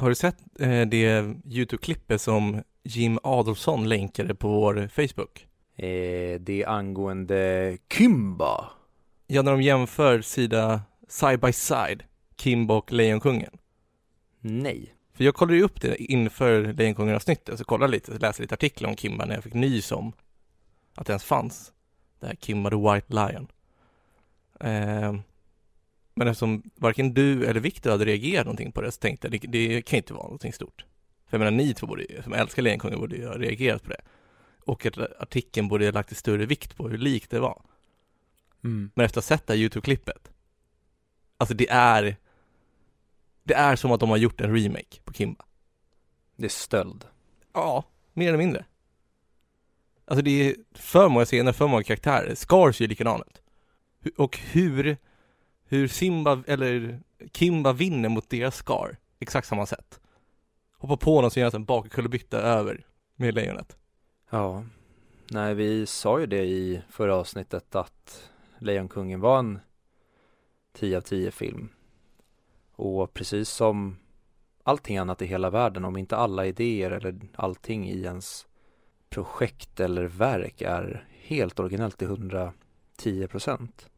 Har du sett eh, det YouTube-klippet som Jim Adolfsson länkade på vår Facebook? Eh, det är angående Kimba. Ja, när de jämför sida side by side, Kimba och Lejonkungen. Nej. För jag kollade ju upp det inför Lejonkungen-avsnittet, så kollade lite, läste lite artiklar om Kimba när jag fick nys om att det ens fanns. Det här Kimba the White Lion. Eh, men eftersom varken du eller Viktor hade reagerat någonting på det så tänkte jag det, det kan inte vara någonting stort. För jag menar ni två borde, som älskar Lejonkungen borde ju ha reagerat på det. Och att artikeln borde ha lagt större vikt på hur likt det var. Mm. Men efter att ha sett det här YouTube-klippet Alltså det är Det är som att de har gjort en remake på Kimba Det är stöld. Ja, mer eller mindre Alltså det är för många scener, för många karaktärer Scars ser ju likadan ut Och hur hur Simba, eller Kimba vinner mot deras Scar Exakt samma sätt Hoppar på honom så gör han en bakkullerbytta över Med lejonet Ja. Nej, vi sa ju det i förra avsnittet att Lejonkungen var en 10 av 10 film. Och precis som allting annat i hela världen, om inte alla idéer eller allting i ens projekt eller verk är helt originellt till 110 procent,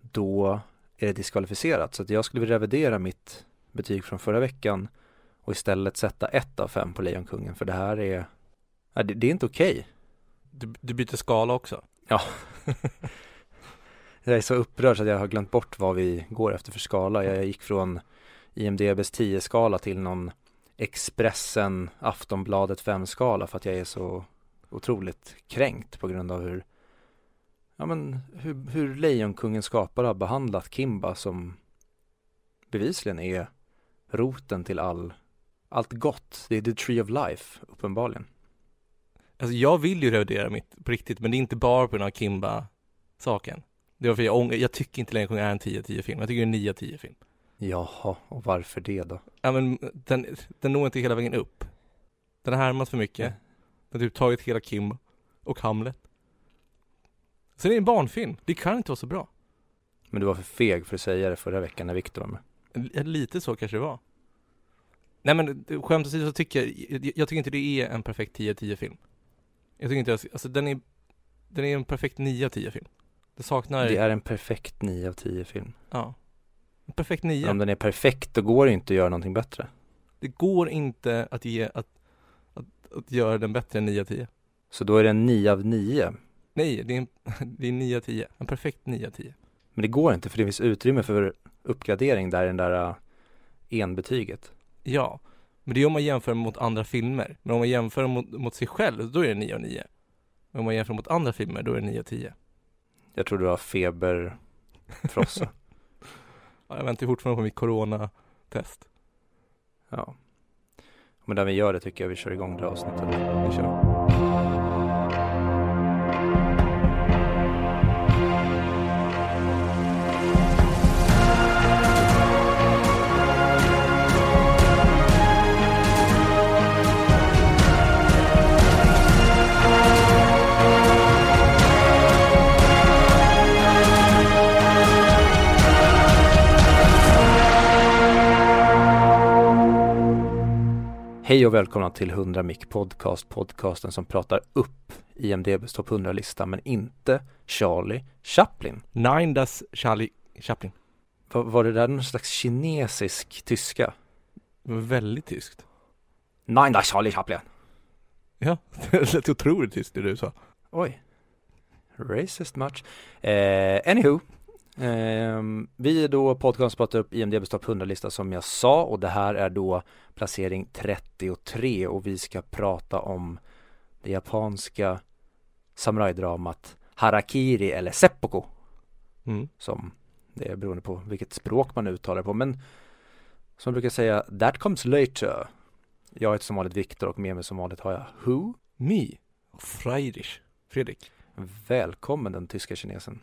då är det diskvalificerat. Så att jag skulle vilja revidera mitt betyg från förra veckan och istället sätta ett av fem på Lejonkungen, för det här är, ja, det, det är inte okej. du, du byter skala också Jag är så upprörd så att jag har glömt bort vad vi går efter för skala. Jag gick från IMDBs 10-skala till någon Expressen, Aftonbladet 5-skala för att jag är så otroligt kränkt på grund av hur Ja men hur, hur Lejonkungen skapare har behandlat Kimba som bevisligen är roten till all allt gott. Det är the tree of life, uppenbarligen. Alltså jag vill ju revidera mitt på riktigt, men det är inte bara på grund av Kimba-saken. Det var för jag, ång- jag tycker inte Lejonkungen är en 10-10 film, jag tycker det är en 9 10 film. Jaha, och varför det då? Ja men den, den når inte hela vägen upp. Den har härmat för mycket. Den har typ tagit hela Kimba och Hamlet. Sen är det en barnfilm, det kan inte vara så bra. Men du var för feg för att säga det förra veckan när Viktor var med. L- Lite så kanske det var. Nej men skämt åsido så tycker jag, jag, jag tycker inte det är en perfekt 10-10 film. Jag tycker inte, alltså den är, den är en perfekt 9-10 film. Det saknar, Det är en perfekt 9 av 10 film. ja. En perfekt 9. Men om den är perfekt då går det inte att göra någonting bättre. Det går inte att ge, att, att, att göra den bättre än 9-10. Så då är det en 9 av 9. Nej, det är, en, det är 9-10. En perfekt 9-10. Men det går inte för det finns utrymme för uppgradering där i den där uh, enbetyget. Ja, men det är om man jämför mot andra filmer. Men om man jämför mot, mot sig själv, då är det 9 av 9. Men om man jämför mot andra filmer, då är det 9 av 10. Jag tror du har feberfrossa. Ja, jag väntar fortfarande på mitt coronatest. ja. Men där vi gör det tycker jag vi kör igång det avsnittet. Vi kör. Hej och välkomna till 100 Mic Podcast, podcasten som pratar upp IMDBs topp 100-lista men inte Charlie Chaplin. Nine das Charlie Chaplin. Var, var det där någon slags kinesisk tyska? Det var väldigt tyskt. Nein, das Charlie Chaplin. Ja, det lät otroligt tyskt det du sa. Oj. Racist much. Eh, anywho. Eh, vi är då podcast pratar upp IMDBs topp 100-lista som jag sa och det här är då placering 33 och vi ska prata om det japanska samurajdramat Harakiri eller Seppuku Mm. som det är beroende på vilket språk man uttalar på men som jag brukar säga that comes later. Jag heter som vanligt Viktor och med mig som vanligt har jag Who? Me. Friedrich. Fredrik. Välkommen den tyska kinesen.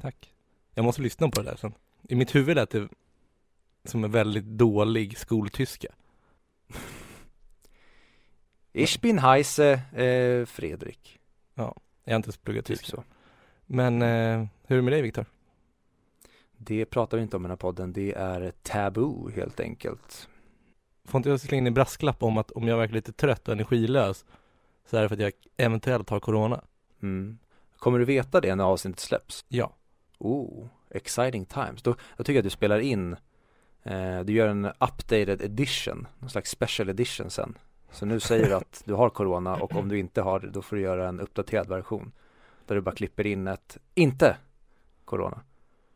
Tack. Jag måste lyssna på det där sen. I mitt huvud lät det som en väldigt dålig skoltyska. Ich bin heiße eh, Fredrik. Jag har inte ens pluggat Typ tyska. så. Men eh, hur är det med dig Viktor? Det pratar vi inte om i den här podden. Det är tabu helt enkelt. får inte jag slänga in en brasklapp om att om jag verkar lite trött och energilös så är det för att jag eventuellt har corona? Mm. Kommer du veta det när avsnittet släpps? Ja. Oh, exciting times. Då, jag tycker att du spelar in, eh, du gör en updated edition, någon slags special edition sen. Så nu säger du att du har corona och om du inte har det, då får du göra en uppdaterad version. Där du bara klipper in ett, inte corona.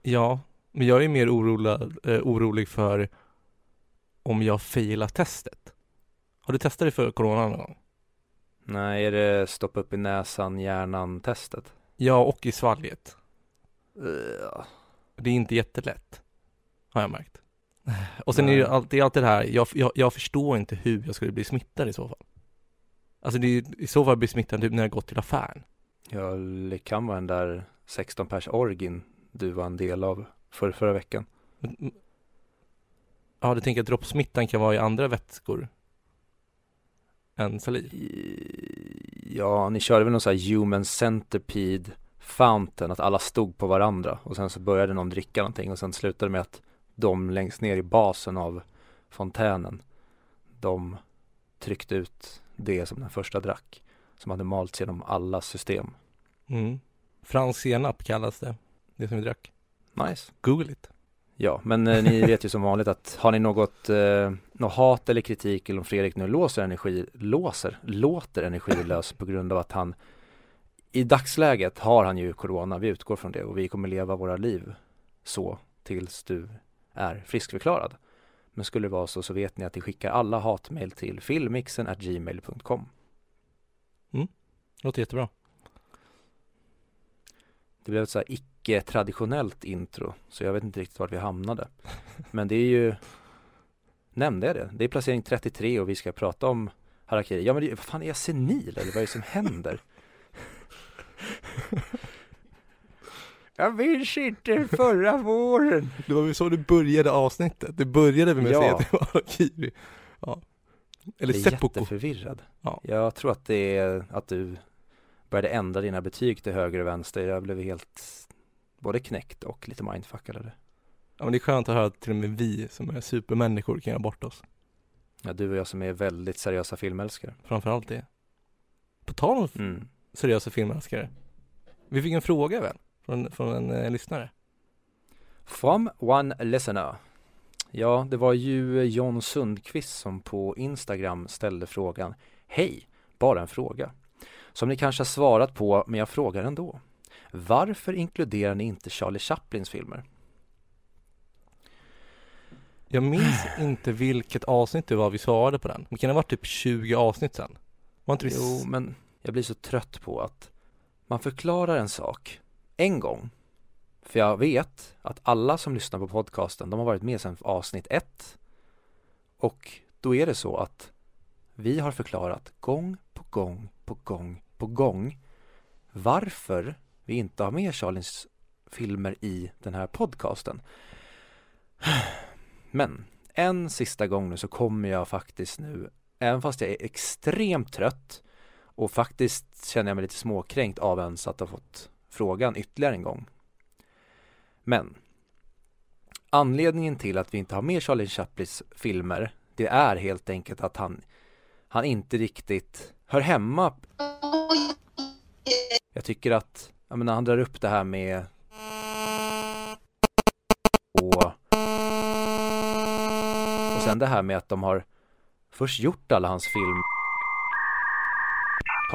Ja, men jag är mer orolig, eh, orolig för om jag failar testet. Har du testat det för corona någon gång? Nej, är det stoppa upp i näsan, hjärnan testet? Ja, och i svalget. Uh, Det är inte jättelätt, har jag märkt. Och sen är det Nej. alltid, alltid det här, jag, jag, jag förstår inte hur jag skulle bli smittad i så fall. Alltså det är, i så fall blir smittad typ när jag gått till affären. ja, det kan vara den där 16 pers orgin du var en del av för förra veckan. Men- Ja, du tänker att droppsmittan kan vara i andra vätskor än saliv? Ja, ni körde väl någon sån här human centipede fountain, att alla stod på varandra och sen så började någon dricka någonting och sen slutade med att de längst ner i basen av fontänen, de tryckte ut det som den första drack, som hade malts genom alla system. Mm. Fransk senap kallas det, det som vi drack. Nice. Google it. Ja, men eh, ni vet ju som vanligt att har ni något, eh, något hat eller kritik eller om Fredrik nu låser energi, låser, låter energilös på grund av att han i dagsläget har han ju corona, vi utgår från det och vi kommer leva våra liv så tills du är friskförklarad. Men skulle det vara så så vet ni att ni skickar alla hatmejl till filmmixen@gmail.com. Låter jättebra. Det blev ett så här icke-traditionellt intro, så jag vet inte riktigt vart vi hamnade. Men det är ju, nämnde jag det? Det är placering 33 och vi ska prata om harakiri. Ja men det, vad fan är jag senil eller vad är det som händer? jag minns inte förra våren. Det var väl så du började avsnittet? Det började med att Ja. säga att det var harakiri. Ja. Eller Jag är seppuku. jätteförvirrad. Ja. Jag tror att det är att du började ändra dina betyg till höger och vänster. Jag blev helt både knäckt och lite mindfuckad av det. Ja men det är skönt att höra att till och med vi som är supermänniskor kan göra bort oss. Ja, du och jag som är väldigt seriösa filmälskare. Framförallt det. På tal om Mm. seriösa filmälskare. Vi fick en fråga väl? Från, från en eh, lyssnare. From one listener. Ja, det var ju John Sundqvist som på Instagram ställde frågan Hej, bara en fråga. Som ni kanske har svarat på, men jag frågar ändå. Varför inkluderar ni inte Charlie Chaplins filmer? Jag minns inte vilket avsnitt det var vi svarade på den. Det kan ha varit typ 20 avsnitt sen. Var inte det Jo, men jag blir så trött på att man förklarar en sak en gång. För jag vet att alla som lyssnar på podcasten, de har varit med sedan avsnitt ett. Och då är det så att vi har förklarat gång på gång på gång på gång varför vi inte har med Charlins filmer i den här podcasten. Men en sista gång nu så kommer jag faktiskt nu, även fast jag är extremt trött och faktiskt känner jag mig lite småkränkt av ens att ha fått frågan ytterligare en gång. Men anledningen till att vi inte har med Charlie Chaplins filmer, det är helt enkelt att han, han inte riktigt hör hemma. Jag tycker att, jag menar, han drar upp det här med och, och sen det här med att de har först gjort alla hans film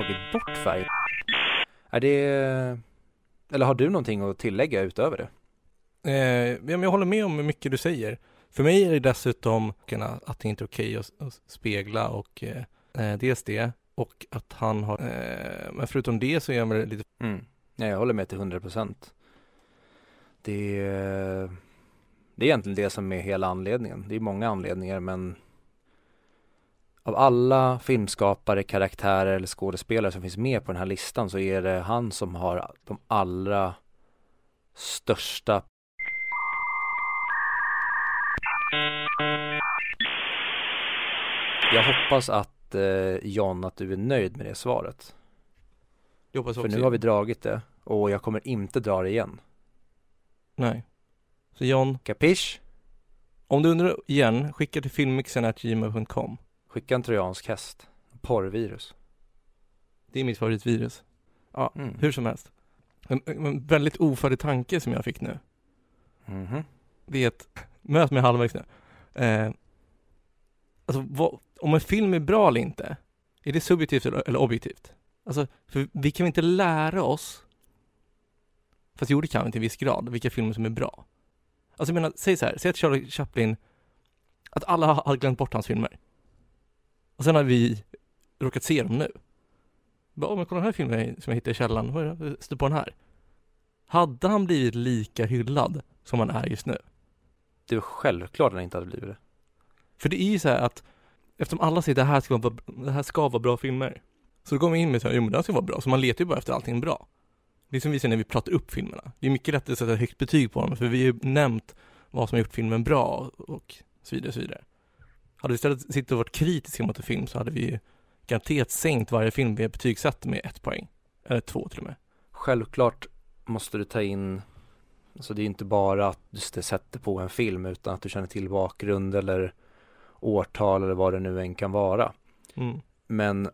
tagit bort färgen. Är det, eller har du någonting att tillägga utöver det? Eh, jag håller med om mycket du säger. För mig är det dessutom att det inte är okej att, att spegla och eh, eh, dels det och att han har, eh, men förutom det så är han väl lite, Mm. Ja, jag håller med till 100 procent. Det är egentligen det som är hela anledningen. Det är många anledningar men av alla filmskapare, karaktärer eller skådespelare som finns med på den här listan så är det han som har de allra största Jag hoppas att eh, John att du är nöjd med det svaret. jag hoppas För också, nu har vi dragit det och jag kommer inte dra det igen. nej. Så John, Capiche? Om du undrar igen, skicka till filmmixen.gmail.com. Skicka en trojansk häst. Porrvirus. Det är mitt favoritvirus. Ja, Mm. hur som helst. En, en väldigt ofärdig tanke som jag fick nu. Mhm. Det är att, möt mig halvvägs nu. Eh, alltså vad, om en film är bra eller inte, är det subjektivt eller, eller objektivt? Alltså, för vi kan väl inte lära oss, fast jo det kan vi till en viss grad, vilka filmer som är bra. Alltså jag menar, säg så här, säg att Charlie Chaplin, att alla har- glömt bort hans filmer. Och sen har vi råkat se dem nu. Bara, "Åh, men kolla den här filmen som jag hittade i källaren? Stå på den här. Hade han blivit lika hyllad som han är just nu? Det är självklart att den inte hade blivit det. För det är ju så här att eftersom alla säger det här ska vara, det här ska vara bra filmer. Så då går man in med så här, jo men det här ska vara bra. Så man letar ju bara efter allting bra. Det är som vi säger när vi pratar upp filmerna. Det är mycket lättare att sätta högt betyg på dem för vi har ju nämnt vad som har gjort filmen bra och så vidare, så vidare. Hade vi istället suttit och varit kritiska mot en film så hade vi ju garanterat sänkt varje film vi betygsatt med ett poäng. Eller två till och med. Självklart måste du ta in Alltså det är inte bara att du sätter på en film utan att du känner till bakgrund eller årtal eller vad det nu än kan vara. Mm. Men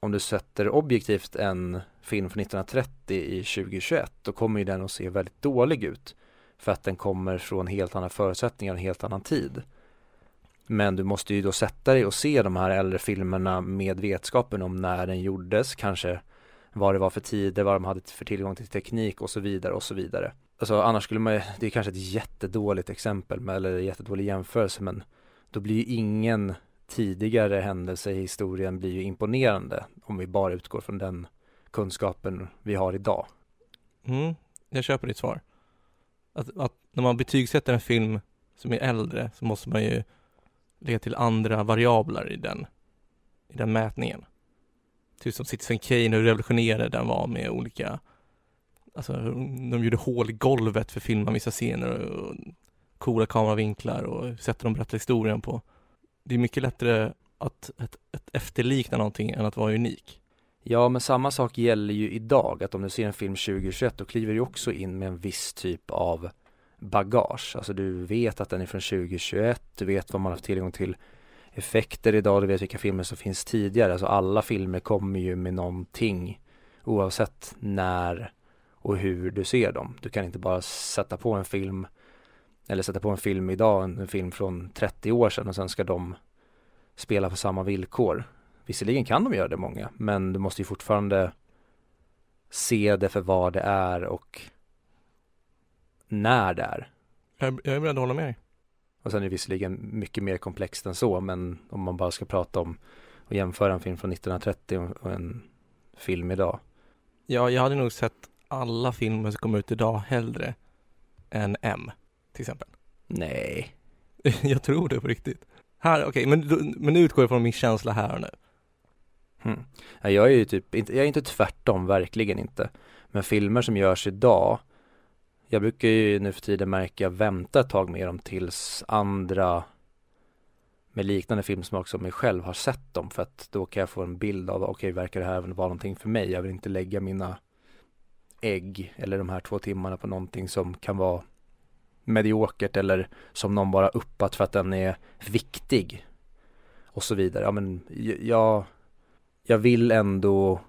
om du sätter objektivt en film från 1930 i 2021 då kommer ju den att se väldigt dålig ut. För att den kommer från helt andra förutsättningar och en helt annan tid. Men du måste ju då sätta dig och se de här äldre filmerna med vetskapen om när den gjordes, kanske vad det var för tider, vad de hade för tillgång till teknik och så vidare och så vidare. Alltså annars skulle man ju- det är kanske ett jättedåligt exempel med, eller jättedålig jämförelse men då blir ju ingen tidigare händelse i historien blir ju imponerande om vi bara utgår från den kunskapen vi har idag. Mm, jag köper ditt svar. Att, att när man betygsätter en film som är äldre så måste man ju lägga till andra variabler i den, i den mätningen. Typ som Citizen Kane, hur revolutionerande den var med olika, alltså de gjorde hål i golvet för att filma vissa scener och coola kameravinklar och sätter de berättar historien på. Det är mycket lättare att, att, att efterlikna någonting än att vara unik. Ja, men samma sak gäller ju idag, att om du ser en film 2021 då kliver du också in med en viss typ av bagage. Alltså du vet att den är från 2021, du vet vad man har tillgång till effekter idag, du vet vilka filmer som finns tidigare. Alltså alla filmer kommer ju med någonting oavsett när och hur du ser dem. Du kan inte bara sätta på en film eller sätta på en film idag, en film från 30 år sedan och sen ska de spela på samma villkor. Visserligen kan de göra det många, men du måste ju fortfarande se det för vad det är och när det är. Jag, jag är beredd att hålla med dig. Och sen är det visserligen mycket mer komplext än så, men om man bara ska prata om och jämföra en film från 1930 och en film idag. Ja, jag hade nog sett alla filmer som kommer ut idag hellre än M, till exempel. Nej. jag tror det på riktigt. Här, okej, men, då- men nu utgår jag från min känsla här och nu. Ja, Jag är ju typ, jag är inte tvärtom, verkligen inte. Men filmer som görs idag, jag brukar ju nu för tiden märka vänta ett tag med dem tills andra med liknande filmsmak som mig själv har sett dem för att då kan jag få en bild av, okej verkar det här vara någonting för mig? Jag vill inte lägga mina ägg eller de här två timmarna på någonting som kan vara mediokert eller som någon bara uppat för att den är viktig och så vidare. Ja men jag jag vill ändå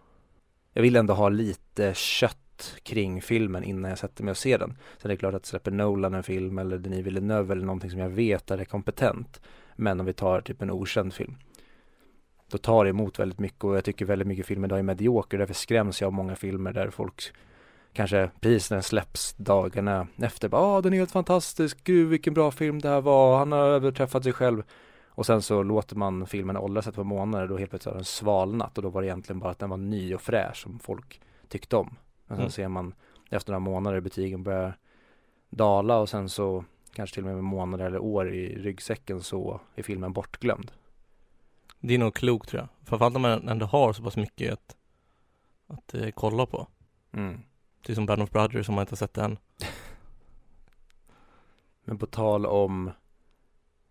jag vill ändå ha lite kött kring filmen innan jag sätter mig och ser den. Sen är det klart att släpper Nolan en film eller Denis Villeneuve eller någonting som jag vet är kompetent. Men om vi tar typ en okänd film. Då tar det emot väldigt mycket och jag tycker väldigt mycket filmer idag är medioker. Därför skräms jag av många filmer där folk kanske precis när den släpps dagarna efter bara, ah den är helt fantastisk, gud vilken bra film det här var, han har överträffat sig själv. Och sen så låter man filmen åldras ett par månader då helt plötsligt har den svalnat och då var det egentligen bara att den var ny och fräsch som folk tyckte om. Men sen Mm. ser man efter några månader betygen börjar dala och sen så kanske till och med månader eller år i ryggsäcken så är filmen bortglömd. Det är nog klokt tror jag. Framförallt om man ändå har så pass mycket att, att eh, kolla på. Mm. Typ som Band of Brothers som man inte har sett än. Men på tal om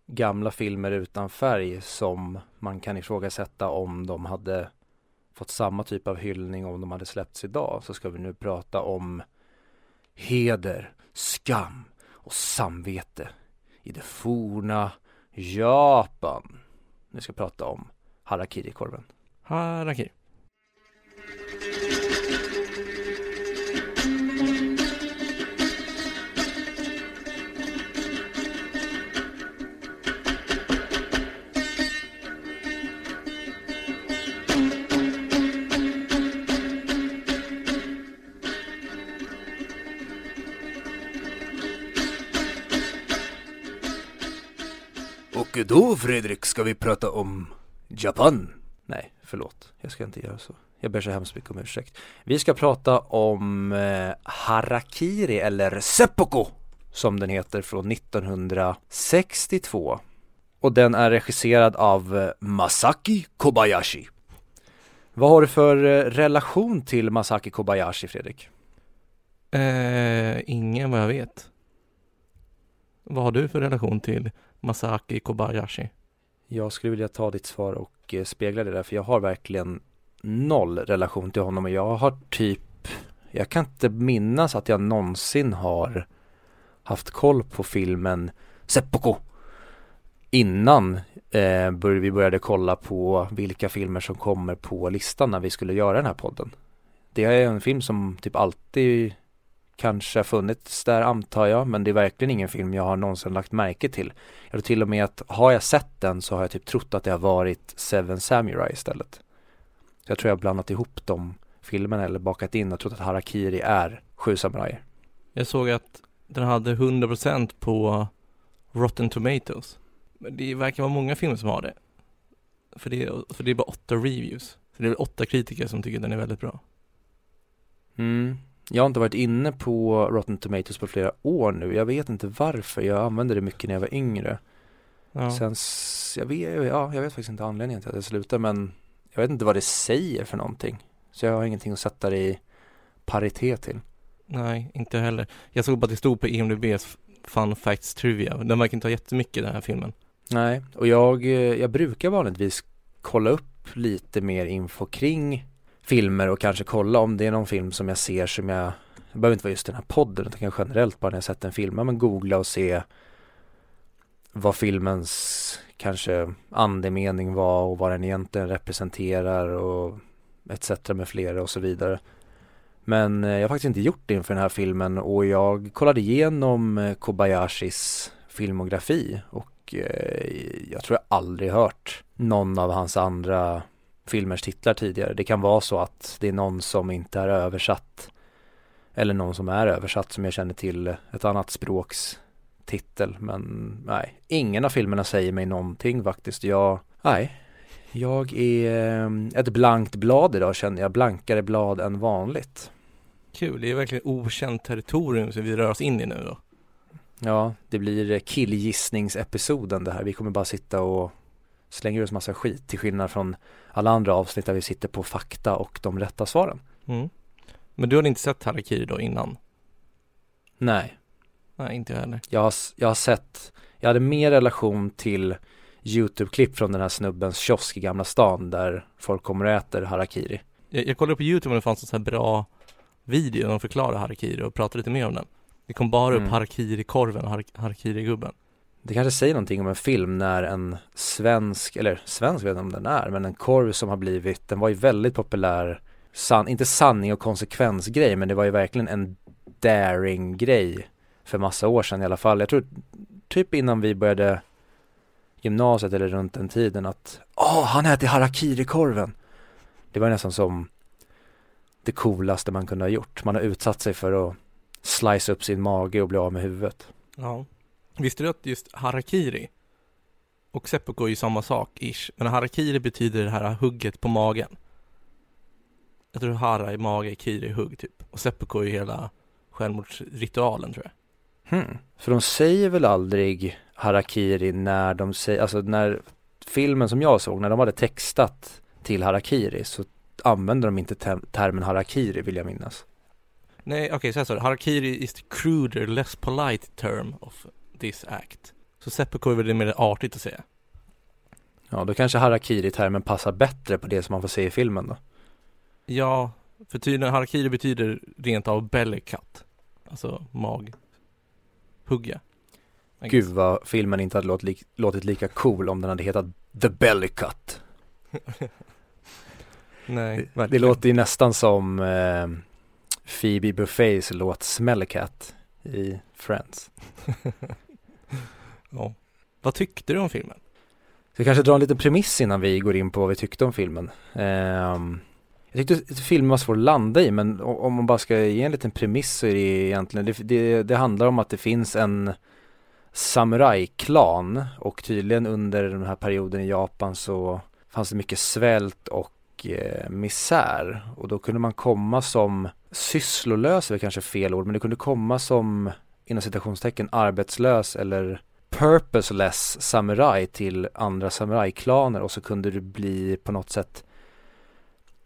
gamla filmer utan färg som man kan ifrågasätta om de hade fått samma typ av hyllning om de hade släppts idag så ska vi nu prata om heder, skam och samvete i det forna Japan. Nu ska prata om harakiri-korven. Harakiri. Och då Fredrik ska vi prata om Japan. Nej, förlåt. Jag ska inte göra så. Jag ber så hemskt mycket om ursäkt. Vi ska prata om eh, Harakiri eller Seppuku som den heter från 1962. Och den är regisserad av eh, Masaki Kobayashi. Vad har du för eh, relation till Masaki Kobayashi, Fredrik? Eh, ingen vad jag vet. Vad har du för relation till Masaki Kobayashi? Jag skulle vilja ta ditt svar och eh, spegla det där för jag har verkligen noll relation till honom och jag har typ Jag kan inte minnas att jag någonsin har haft koll på filmen Seppuku innan eh, bör- vi började kolla på vilka filmer som kommer på listan när vi skulle göra den här podden. Det är en film som typ alltid kanske funnits där antar jag men det är verkligen ingen film jag har någonsin lagt märke till. Jag tror till och med att har jag sett den så har jag typ trott att det har varit Seven Samurai istället. Så jag tror jag har blandat ihop de filmerna eller bakat in och trott att Harakiri är Sju samurajer. Jag såg att den hade 100% på Rotten Tomatoes. Men det verkar vara många filmer som har det. För det, är, för det är bara åtta reviews. Så det är åtta kritiker som tycker den är väldigt bra. Mm. Jag har inte varit inne på Rotten Tomatoes på flera år nu. Jag vet inte varför. Jag använde det mycket när jag var yngre. Ja. Sen, jag vet, ja, jag vet faktiskt inte anledningen till att jag slutade men jag vet inte vad det säger för någonting. Så jag har ingenting att sätta det i paritet till. Nej, inte heller. Jag såg bara att det stod på IMDBs Fun Facts Trivia. Den verkar inte ha jättemycket den här filmen. Nej, och jag, eh, jag brukar vanligtvis kolla upp lite mer info kring filmer och kanske kolla om det är någon film som jag ser som jag, det behöver inte vara just den här podden utan kanske generellt bara när jag sett en film, Ja, men googla och se vad filmens kanske andemening var och vad den egentligen representerar och etc med flera och så vidare. Men eh, jag har faktiskt inte gjort det inför den här filmen och jag kollade igenom eh, Kobayashis filmografi och eh, jag tror jag aldrig hört någon av hans andra filmers titlar tidigare. Det kan vara så att det är någon som inte är översatt eller någon som är översatt som jag känner till ett annat språks titel men nej, ingen av filmerna säger mig någonting faktiskt. Jag, nej, jag är eh, ett blankt blad idag känner jag, blankare blad än vanligt. Kul, det är verkligen okänt territorium som vi rör oss in i nu då. Ja, det blir killgissningsepisoden det här. Vi kommer bara sitta och slänga ur oss massa skit till skillnad från alla andra avsnitt där vi sitter på fakta och de rätta svaren. Mm. Men du hade inte sett Harakiri då innan? Nej, Nej, inte jag heller. jag har, jag har sett, jag hade mer relation till YouTube-klipp från den här snubbens kiosk i Gamla stan där folk kommer och äter harakiri. Jag, jag kollade på YouTube om det fanns en sån här bra video där de förklarar Harakiri och pratade lite mer om den. Det kom bara upp Mm. Harakiri-korven och Har- Harakiri-gubben. Det kanske säger någonting om en film när en svensk, eller svensk vet jag inte om den är, men en korv som har blivit, den var ju väldigt populär, san, inte sanning och konsekvensgrej, men det var ju verkligen en daring grej för massa år sedan i alla fall. Jag tror typ innan vi började gymnasiet eller runt den tiden att Åh, han äter harakiri-korven. Det var nästan som det coolaste man kunde ha gjort. Man har utsatt sig för att slice upp sin mage och bli av med huvudet. Ja. Visste du att just Harakiri och Seppuku är ju samma sak, ish. Men Harakiri betyder det här hugget på magen. Jag tror Hara är mage, Kiri är hugg typ. Och Seppuku är hela självmordsritualen tror jag. Hmm. För de säger väl aldrig harakiri när de säger, alltså när filmen som jag såg, när de hade textat till harakiri så använder de inte te- termen harakiri vill jag minnas. Nej, okej, så här står det. Harakiri is the cruder, less polite term of this act. Så Seppuku är väl det mer artigt att säga. Ja, då kanske harakiri-termen passar bättre på det som man får se i filmen då. Ja, för tydligen Harakiri betyder rent av belly cut. Alltså mag. Hugga. Gud vad filmen inte hade låtit, li- låtit lika cool om den hade hetat The Belly Cut. Nej, Det, det låter ju nästan som eh, Phoebe Buffets låt Smellycat i Friends. ja. Vad tyckte du om filmen? Så kanske drar en liten premiss innan vi går in på vad vi tyckte om filmen. Ehm, jag tyckte filmen var svår att landa i men om man bara ska ge en liten premiss så är det egentligen, det, det, det handlar om att det finns en samurajklan och tydligen under den här perioden i Japan så fanns det mycket svält och eh, misär och då kunde man komma som sysslolös är kanske fel ord men det kunde komma som inom citationstecken arbetslös eller purposeless samuraj till andra samurajklaner och så kunde du bli på något sätt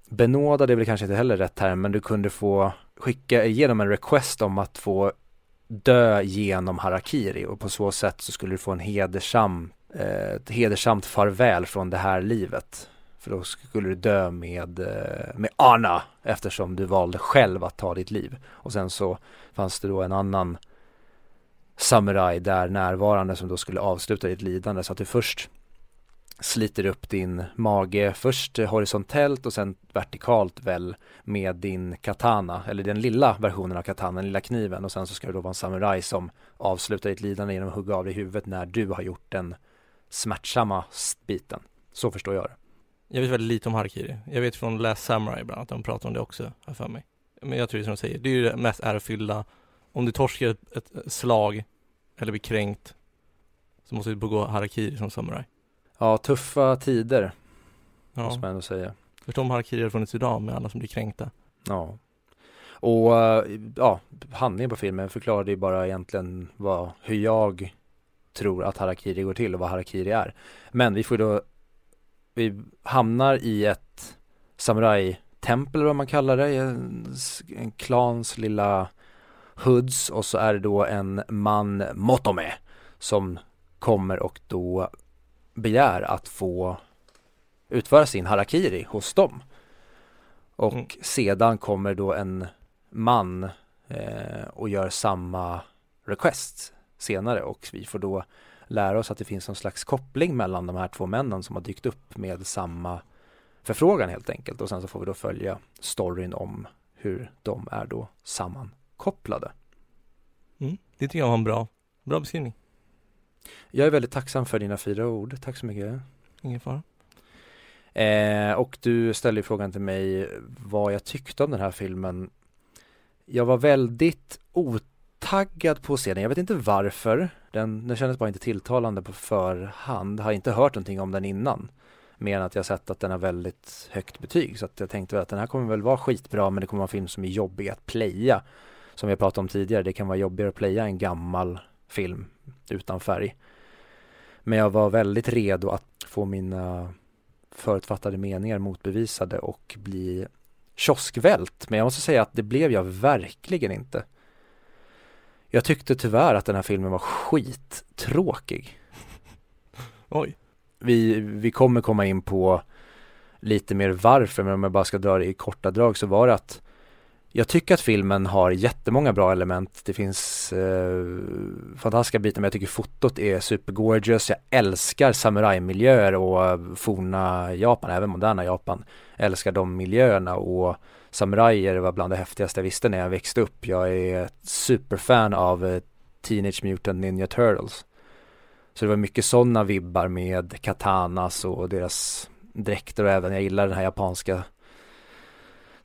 benådad är väl kanske inte heller rätt term men du kunde få skicka igenom en request om att få dö genom harakiri och på så sätt så skulle du få en hedersam, eh, ett hedersamt farväl från det här livet. För då skulle du dö med, eh, med Anna eftersom du valde själv att ta ditt liv. Och sen så fanns det då en annan samuraj där närvarande som då skulle avsluta ditt lidande så att du först sliter upp din mage först horisontellt och sen vertikalt väl med din katana eller den lilla versionen av katana, den lilla kniven och sen så ska det då vara en samuraj som avslutar ditt lidande genom att hugga av dig huvudet när du har gjort den smärtsamma biten. Så förstår jag det. Jag vet väldigt lite om Harkiri. Jag vet från Last Samurai bland annat, de pratar om det också, har jag för mig. Men jag tror det är som de säger, det är ju det mest ärofyllda. Om du torskar ett, ett slag eller blir kränkt så måste du begå Harakiri som samuraj. Ja, tuffa tider måste Ja. man ändå säga. Förstå om Harakiri hade funnits idag med alla som blir kränkta. Ja. Och eh, ja, handlingen på filmen förklarade ju bara egentligen vad, hur jag tror att harakiri går till och vad harakiri är. Men vi får då, vi hamnar i ett samurajtempel eller vad man kallar det, en, en klans lilla hoods och så är det då en man Motome som kommer och då begär att få utföra sin harakiri hos dem. Och Mm. sedan kommer då en man eh, och gör samma request senare och vi får då lära oss att det finns någon slags koppling mellan de här två männen som har dykt upp med samma förfrågan helt enkelt och sen så får vi då följa storyn om hur de är då sammankopplade. Mm. Det tycker jag var en bra, bra beskrivning. Jag är väldigt tacksam för dina fyra ord, tack så mycket. Ingen fara. Eh, och du ställde frågan till mig vad jag tyckte om den här filmen. Jag var väldigt otaggad på den. Jag vet inte varför. Den, den kändes bara inte tilltalande på förhand. Har inte hört någonting om den innan. Mer än att jag sett att den har väldigt högt betyg. Så att jag tänkte att den här kommer väl vara skitbra men det kommer vara en film som är jobbig att playa. Som vi har pratat om tidigare, det kan vara jobbigare att playa en gammal film utan färg. Men jag var väldigt redo att få mina förutfattade meningar motbevisade och bli kioskvält. Men jag måste säga att det blev jag verkligen inte. Jag tyckte tyvärr att den här filmen var skittråkig. Oj. Vi, vi kommer komma in på lite mer varför, men om jag bara ska dra det i korta drag så var det att jag tycker att filmen har jättemånga bra element. Det finns eh, fantastiska bitar men jag tycker fotot är supergorgeous. Jag älskar samurajmiljöer och forna Japan, även moderna Japan. Jag älskar de miljöerna och samurajer var bland det häftigaste jag visste när jag växte upp. Jag är superfan av eh, Teenage Mutant Ninja Turtles. Så det var mycket sådana vibbar med katanas och deras dräkter och även jag gillar den här japanska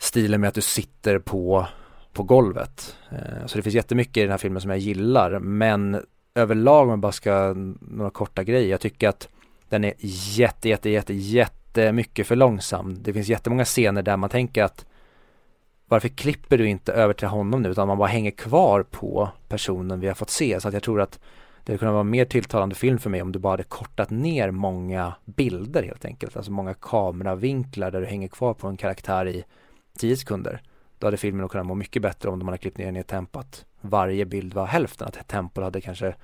stilen med att du sitter på, på golvet. Eh, Så det finns jättemycket i den här filmen som jag gillar men överlag om jag bara ska, några korta grejer, jag tycker att den är jätte, jätte, jätte, jättemycket för långsam. Det finns jättemånga scener där man tänker att varför klipper du inte över till honom nu utan man bara hänger kvar på personen vi har fått se. Så att jag tror att det hade kunnat vara en mer tilltalande film för mig om du bara hade kortat ner många bilder helt enkelt. Alltså många kameravinklar där du hänger kvar på en karaktär i 10 sekunder. Då hade filmen nog kunnat må mycket bättre om de hade klippt ner den i tempo att varje bild var hälften, att tempot hade kanske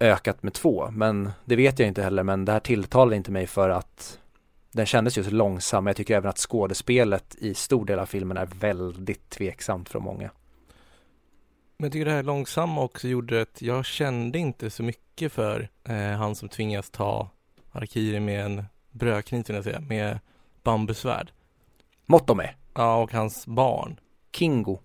ökat med två. Men det vet jag inte heller, men det här tilltalar inte mig för att den kändes just långsam, långsam. Jag tycker även att skådespelet i stor del av filmen är väldigt tveksamt från många. Men jag tycker det här långsamma också gjorde att jag kände inte så mycket för eh, han som tvingas ta Harakiri med en brödkniv, vill jag säga, med bambusvärd. Motome, Ja, och hans barn. Kingo.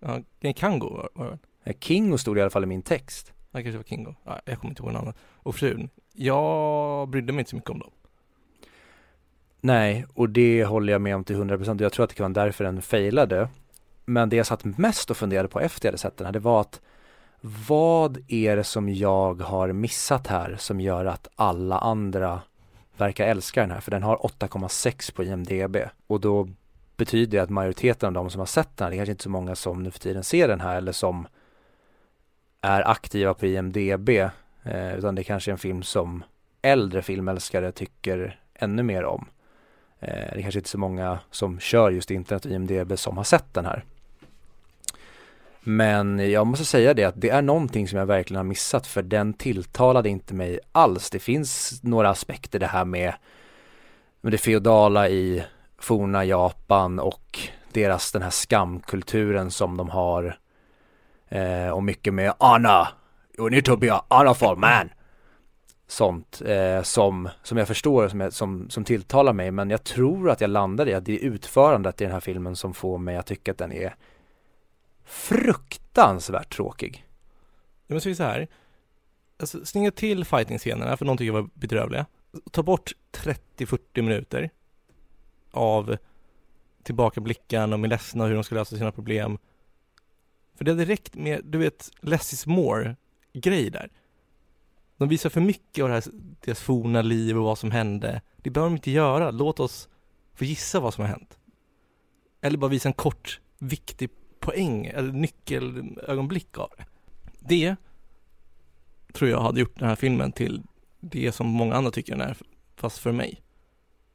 Ja, nej, Kango var det? Eh, Kingo stod i alla fall i min text. Det kanske var Kingo. Ja, jag kommer inte ihåg namnet. Och frun. Jag brydde mig inte så mycket om dem. Nej, och det håller jag med om till 100%. Jag tror att det kan vara därför den failade. Men det jag satt mest och funderade på efter jag hade sett den här, det var att vad är det som jag har missat här som gör att alla andra verkar älska den här? För den har 8,6 på IMDB och då betyder det att majoriteten av de som har sett den här, det är kanske inte så många som nu för tiden ser den här eller som är aktiva på IMDB, eh, utan det kanske är en film som äldre filmälskare tycker ännu mer om. Eh, det kanske inte är så många som kör just internet och IMDB som har sett den här. Men jag måste säga det att det är någonting som jag verkligen har missat för den tilltalade inte mig alls. Det finns några aspekter det här med, med det feodala i forna Japan och deras den här skamkulturen som de har eh, och mycket med Anna, you need to be a honorful man sånt eh, som, som jag förstår som, jag, som, som tilltalar mig men jag tror att jag landar i att det är utförandet i den här filmen som får mig att tycka att den är fruktansvärt tråkig. Jag måste säga så här. Alltså, snygga till fighting-scenerna, för de tycker jag var bedrövliga. Ta bort 30-40 minuter av tillbakablicken och med ledsna hur de ska lösa sina problem. För det hade räckt med, du vet, less is more grej där. De visar för mycket av det här, deras forna liv och vad som hände. Det behöver de inte göra. Låt oss få gissa vad som har hänt. Eller bara visa en kort, viktig poäng eller nyckelögonblick av det. Det tror jag hade gjort den här filmen till det som många andra tycker den är, fast för mig.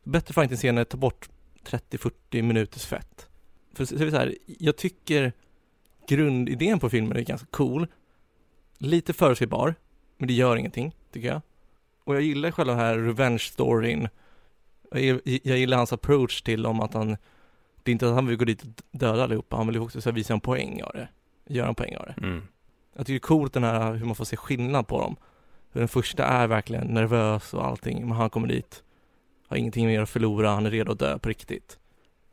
Bättre fighting-scener, ta bort 30-40 minuters fett. För så är det så här, jag tycker grundidén på filmen är ganska cool. Lite förutsägbar, men det gör ingenting, tycker jag. Och jag gillar själva den här revenge-storyn. Jag, jag gillar hans approach till om att han det är inte att han vill gå dit och döda allihopa, han vill ju också så här, visa en poäng av det. Göra en poäng av det. Mm. Jag tycker det är coolt den här, hur man får se skillnad på dem. Hur den första är verkligen nervös och allting, men han kommer dit, har ingenting mer att förlora, han är redo att dö på riktigt.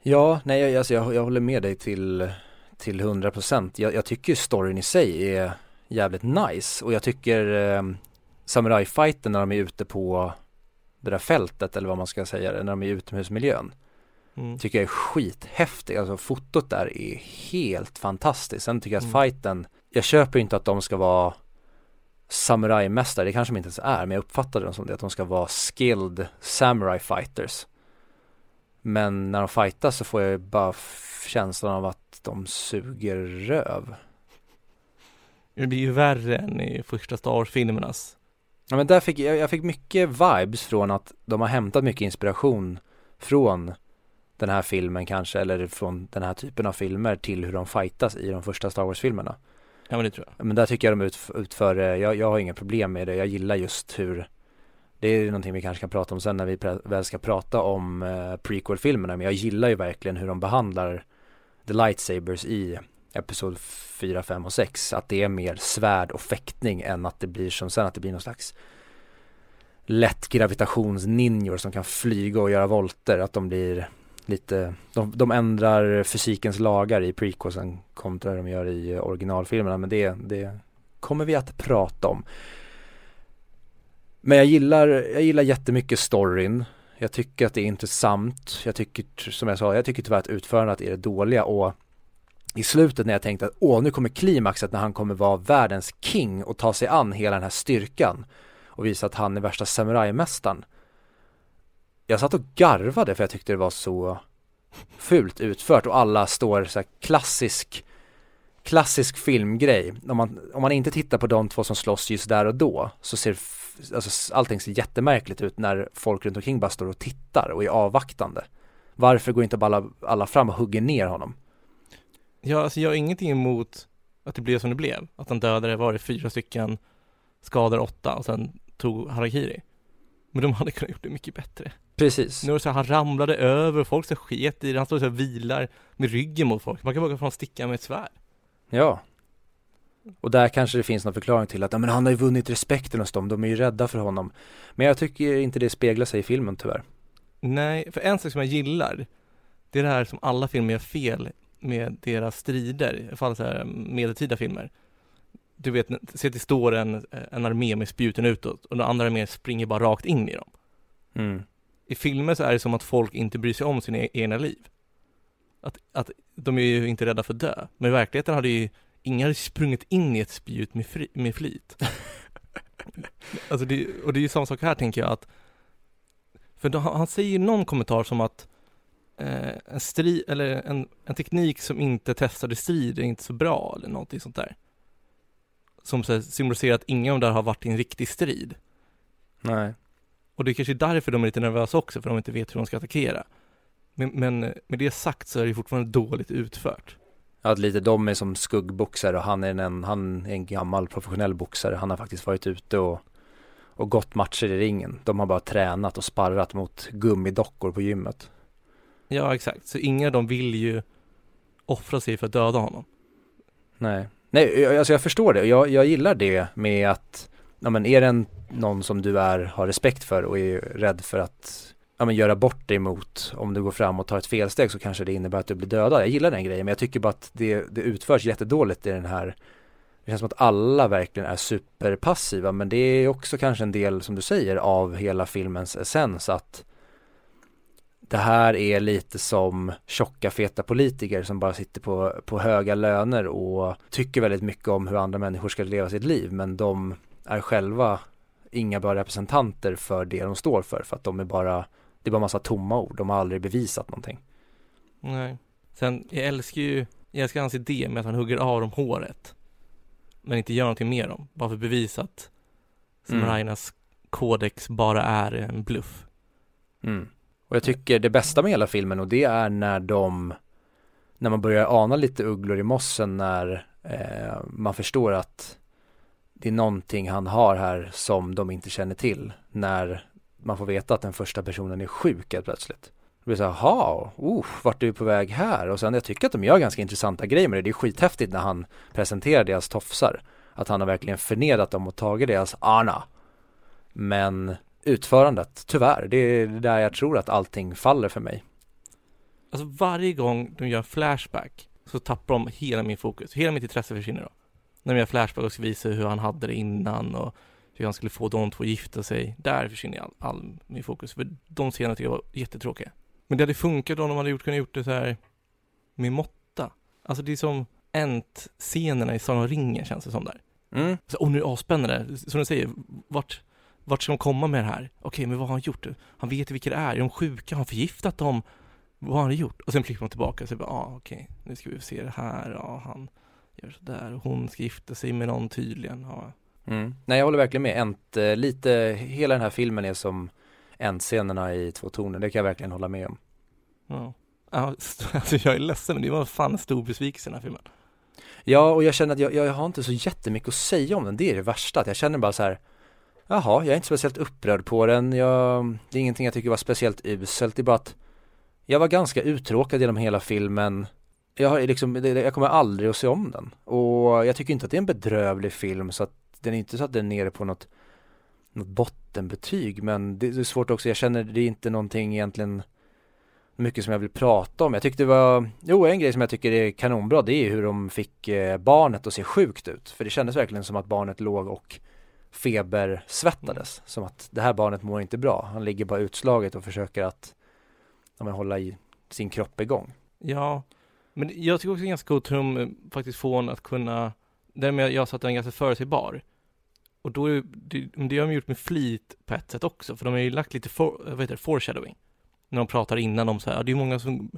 Ja, nej jag, alltså jag, jag håller med dig till, till 100% jag, jag tycker storyn i sig är jävligt nice och jag tycker eh, samurajfighten när de är ute på det där fältet eller vad man ska säga, när de är i utomhusmiljön Mm. tycker jag är skithäftig. Alltså fotot där är helt fantastiskt. Sen tycker jag att Mm. fighten, jag köper inte att de ska vara samurajmästare, det kanske de inte ens är, men jag uppfattar dem som det, att de ska vara skilled samurai fighters. Men när de fightas så får jag bara f- känslan av att de suger röv. Det blir ju värre än i första Star Wars-filmernas. Ja men där fick jag, jag fick mycket vibes från att de har hämtat mycket inspiration från den här filmen kanske, eller från den här typen av filmer till hur de fightas i de första Star Wars-filmerna. Ja men det tror jag. Men där tycker jag de ut, utför, eh, jag, jag har inga problem med det, jag gillar just hur det är någonting vi kanske kan prata om sen när vi väl ska prata om eh, prequel-filmerna, men jag gillar ju verkligen hur de behandlar the lightsabers i episod 4, 5 och 6, att det är mer svärd och fäktning än att det blir som sen att det blir någon slags lätt gravitationsninjor som kan flyga och göra volter, att de blir lite, de, de ändrar fysikens lagar i prequelsen kontra det de gör i originalfilmerna, men det, det kommer vi att prata om. Men jag gillar, jag gillar jättemycket storyn. Jag tycker att det är intressant. Jag tycker, som jag sa, jag tycker tyvärr att utförandet är det dåliga och i slutet när jag tänkte att åh, nu kommer klimaxet när han kommer vara världens king och ta sig an hela den här styrkan och visa att han är värsta samurajmästaren. Jag satt och garvade för jag tyckte det var så fult utfört och alla står så här klassisk klassisk filmgrej. Om man, om man inte tittar på de två som slåss just där och då så ser alltså, allting ser jättemärkligt ut när folk runt omkring bara står och tittar och är avvaktande. Varför går inte bara alla, alla fram och hugger ner honom? Ja, alltså jag har ingenting emot att det blev som det blev. Att han dödade, var det fyra stycken, skadade åtta och sen tog Harakiri. Men de hade kunnat gjort det mycket bättre. Precis. Nu är det så här, han ramlade över folk så sket i det, han stod så här vilar med ryggen mot folk. Man kan bara få sticka med ett svärd. Ja. Och där kanske det finns någon förklaring till att, ja men han har ju vunnit respekten hos dem, de är ju rädda för honom. Men jag tycker inte det speglar sig i filmen tyvärr. Nej, för en sak som jag gillar, det är det här som alla filmer gör fel med deras strider, i alla fall så här medeltida filmer. Du vet, se att det står en, en armé med spjuten utåt och den andra armén springer bara rakt in i dem. Mm. I filmer så är det som att folk inte bryr sig om sina e- egna liv. Att, att de är ju inte rädda för att dö. Men i verkligheten hade ju ingen hade sprungit in i ett spjut med, fri, med flit. alltså det, och det är ju samma sak här tänker jag att För då, han säger ju någon kommentar som att eh, en strid, eller en, en teknik som inte testade strid är inte så bra eller någonting sånt där. Som så här, symboliserar att ingen av dem där har varit i en riktig strid. Nej. Och det är kanske därför de är lite nervösa också, för de inte vet hur de ska attackera. Men, men med det sagt så är det fortfarande dåligt utfört. Att lite de är som skuggboxare och han är en, han är en gammal professionell boxare. Han har faktiskt varit ute och, och gått matcher i ringen. De har bara tränat och sparrat mot gummidockor på gymmet. Ja, exakt. Så ingen av dem vill ju offra sig för att döda honom. Nej, nej alltså jag förstår det. Jag, jag gillar det med att, ja men är det någon som du är, har respekt för och är rädd för att ja, men göra bort dig mot om du går fram och tar ett felsteg så kanske det innebär att du blir dödad. Jag gillar den grejen men jag tycker bara att det, det utförs jättedåligt i den här det känns som att alla verkligen är superpassiva men det är också kanske en del som du säger av hela filmens essens att det här är lite som tjocka feta politiker som bara sitter på, på höga löner och tycker väldigt mycket om hur andra människor ska leva sitt liv men de är själva inga bra representanter för det de står för för att de är bara det är bara massa tomma ord, de har aldrig bevisat någonting. Nej. Sen, jag älskar ju, jag älskar hans idé med att han hugger av dem håret. Men inte gör någonting med dem, bara för att bevisa att samurajernas mm. kodex bara är en bluff. Mm. Och jag tycker det bästa med hela filmen och det är när de när man börjar ana lite ugglor i mossen när eh, man förstår att det är någonting han har här som de inte känner till när man får veta att den första personen är sjuk helt plötsligt. Det blir så här, jaha, oh, vart är du på väg här? Och sen jag tycker att de gör ganska intressanta grejer med det. Det är skithäftigt när han presenterar deras tofsar. Att han har verkligen förnedrat dem och tagit deras ana. Men utförandet, tyvärr, det är där jag tror att allting faller för mig. Alltså varje gång de gör flashback så tappar de hela min fokus, hela mitt intresse försvinner då. När gör flashback och ska visa hur han hade det innan och hur han skulle få de två att gifta sig. Där försvinner all, all min fokus. För de scenerna tycker jag var jättetråkiga. Men det hade funkat om de hade gjort, kunnat gjort det så här med måtta. Alltså det är som Ent-scenerna i Sagan om ringen känns det som där. Mm. Så, och nu är det avspännande. Som du säger, vart, vart ska de komma med det här? Okej, men vad har han gjort? Han vet vilka det är. Är de sjuka? Har han förgiftat dem? Vad har han gjort? Och sen klippar man tillbaka och så bara, ah, okej, nu ska vi se det här. Ja, han gör sådär. Hon ska gifta sig med någon tydligen. Ja, Mm. Nej jag håller verkligen med, Ent, eh, lite, hela den här filmen är som Ent-scenerna i Två toner, det kan jag verkligen hålla med om. Ja, alltså jag är ledsen men det var fan en stor besvikelse den här filmen. Ja och jag känner att jag, jag har inte så jättemycket att säga om den, det är det värsta, att jag känner bara så här Jaha, jag är inte speciellt upprörd på den, jag, det är ingenting jag tycker var speciellt uselt, det är bara att Jag var ganska uttråkad genom hela filmen jag, har liksom, jag kommer aldrig att se om den och jag tycker inte att det är en bedrövlig film så att den är inte så att den är nere på något, något bottenbetyg men det är svårt också, jag känner det är inte någonting egentligen mycket som jag vill prata om. Jag tyckte det var, jo en grej som jag tycker är kanonbra det är hur de fick eh, barnet att se sjukt ut. För det kändes verkligen som att barnet låg och febersvettades. Mm. Som att det här barnet mår inte bra. Han ligger bara utslaget och försöker att ja, men, hålla i sin kropp igång. Ja, men jag tycker också det är ganska coolt hur de faktiskt får en att kunna, därmed jag sa att den är ganska förutsägbar. Och då är det, det har de gjort med flit på ett sätt också, för de har ju lagt lite for, vad heter det, foreshadowing. När de pratar innan om så här, det är många som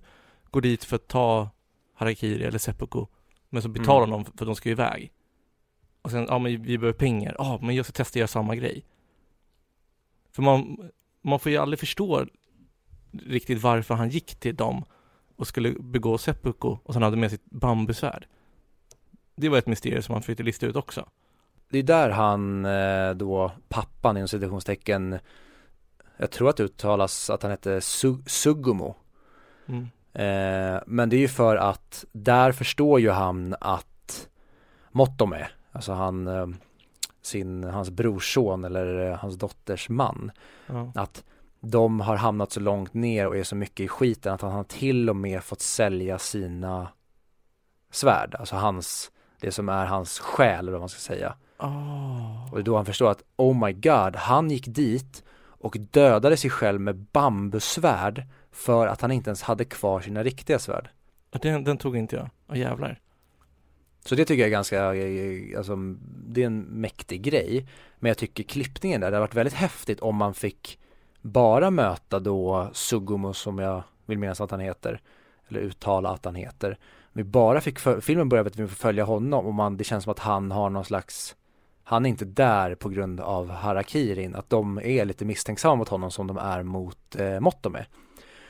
går dit för att ta harakiri eller seppuku, men så betalar mm. de för att de ska iväg. Och sen, ja men vi behöver pengar, ja men jag ska testa att göra samma grej. För man, man får ju aldrig förstå riktigt varför han gick till dem och skulle begå seppuku och sen hade med sitt bambusvärd. Det var ett mysterium som han försökte lista ut också det är där han eh, då, pappan inom citationstecken, jag tror att det uttalas att han hette Sugumo. Mm. Eh, men det är ju för att där förstår ju han att Motome, alltså han, eh, sin, hans brorson eller eh, hans dotters man. Ja. Att de har hamnat så långt ner och är så mycket i skiten att han har till och med fått sälja sina svärd, alltså hans, det som är hans själ eller vad man ska säga. Oh. Och då han förstår att oh my god, han gick dit och dödade sig själv med bambusvärd för att han inte ens hade kvar sina riktiga svärd. Den, den tog inte jag. Åh jävlar. Så det tycker jag är ganska, alltså det är en mäktig grej. Men jag tycker klippningen där, det hade varit väldigt häftigt om man fick bara möta då Sugumo som jag vill minnas att han heter. Eller uttala att han heter. Vi bara fick, filmen börjar med att vi får följa honom och man, det känns som att han har någon slags han är inte där på grund av harakirin, att de är lite misstänksamma mot honom som de är mot eh, Mottome.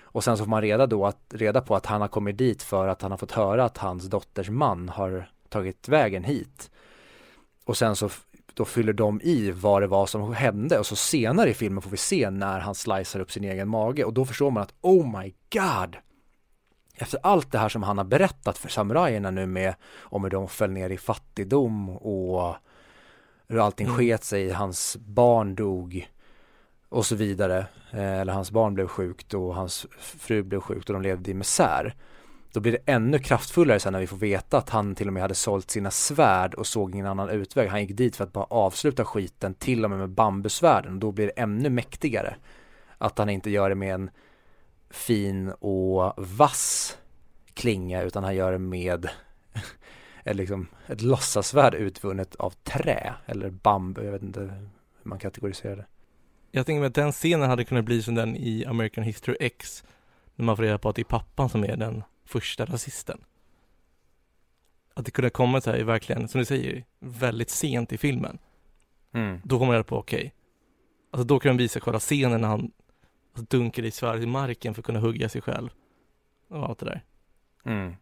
Och sen så får man reda, då att, reda på att han har kommit dit för att han har fått höra att hans dotters man har tagit vägen hit. Och sen så då fyller de i vad det var som hände och så senare i filmen får vi se när han slicear upp sin egen mage och då förstår man att oh my god efter allt det här som han har berättat för samurajerna nu med om hur de föll ner i fattigdom och hur allting mm. sket sig, hans barn dog och så vidare. Eh, eller hans barn blev sjukt och hans fru blev sjukt och de levde i misär. Då blir det ännu kraftfullare sen när vi får veta att han till och med hade sålt sina svärd och såg ingen annan utväg. Han gick dit för att bara avsluta skiten till och med med bambusvärden och då blir det ännu mäktigare. Att han inte gör det med en fin och vass klinga utan han gör det med ett, liksom, ett låtsasvärd utvunnet av trä eller bambu, jag vet inte hur man kategoriserar det. Jag tänker mig att den scenen hade kunnat bli som den i American History X när man får reda på att det är pappan som är den första rasisten. Att det kunde komma så här verkligen, som du säger, väldigt sent i filmen. Mm. Då kommer man reda på, okej, okay. alltså då kan de visa själva scenen när han alltså, dunkar i svärdet i marken för att kunna hugga sig själv och allt det där. Mm.